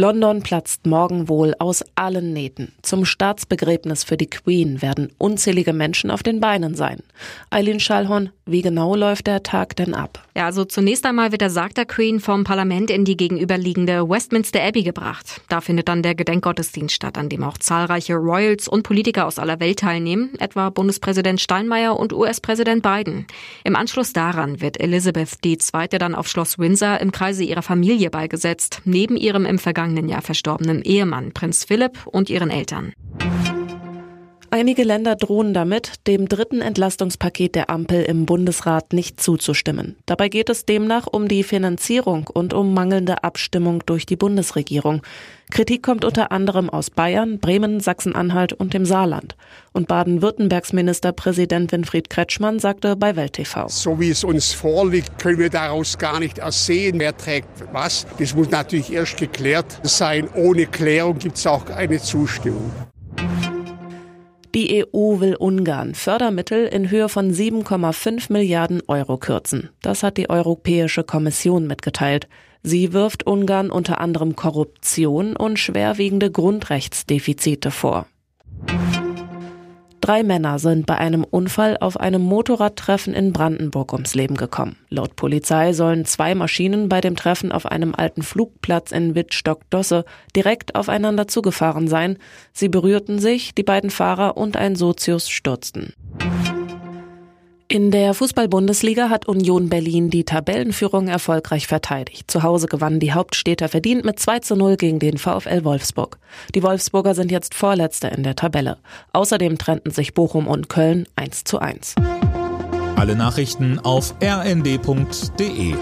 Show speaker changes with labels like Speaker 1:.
Speaker 1: London platzt morgen wohl aus allen Nähten. Zum Staatsbegräbnis für die Queen werden unzählige Menschen auf den Beinen sein. Eileen Schallhorn, wie genau läuft der Tag denn ab?
Speaker 2: Ja, also zunächst einmal wird der Sarg der Queen vom Parlament in die gegenüberliegende Westminster Abbey gebracht. Da findet dann der Gedenkgottesdienst statt, an dem auch zahlreiche Royals und Politiker aus aller Welt teilnehmen, etwa Bundespräsident Steinmeier und US-Präsident Biden. Im Anschluss daran wird Elizabeth II. dann auf Schloss Windsor im Kreise ihrer Familie beigesetzt, neben ihrem im vergangenen vergangenen Jahr verstorbenen Ehemann Prinz Philipp und ihren Eltern.
Speaker 1: Einige Länder drohen damit, dem dritten Entlastungspaket der Ampel im Bundesrat nicht zuzustimmen. Dabei geht es demnach um die Finanzierung und um mangelnde Abstimmung durch die Bundesregierung. Kritik kommt unter anderem aus Bayern, Bremen, Sachsen-Anhalt und dem Saarland. Und Baden-Württembergs Ministerpräsident Winfried Kretschmann sagte bei Welt TV.
Speaker 3: So wie es uns vorliegt, können wir daraus gar nicht ersehen, wer trägt was. Das muss natürlich erst geklärt sein. Ohne Klärung gibt es auch eine Zustimmung.
Speaker 1: Die EU will Ungarn Fördermittel in Höhe von 7,5 Milliarden Euro kürzen. Das hat die Europäische Kommission mitgeteilt. Sie wirft Ungarn unter anderem Korruption und schwerwiegende Grundrechtsdefizite vor. Drei Männer sind bei einem Unfall auf einem Motorradtreffen in Brandenburg ums Leben gekommen. Laut Polizei sollen zwei Maschinen bei dem Treffen auf einem alten Flugplatz in Wittstock-Dosse direkt aufeinander zugefahren sein. Sie berührten sich, die beiden Fahrer und ein Sozius stürzten. In der Fußball-Bundesliga hat Union Berlin die Tabellenführung erfolgreich verteidigt. Zu Hause gewannen die Hauptstädter verdient mit 2 zu 0 gegen den VfL Wolfsburg. Die Wolfsburger sind jetzt Vorletzter in der Tabelle. Außerdem trennten sich Bochum und Köln 1 zu 1.
Speaker 4: Alle Nachrichten auf rnd.de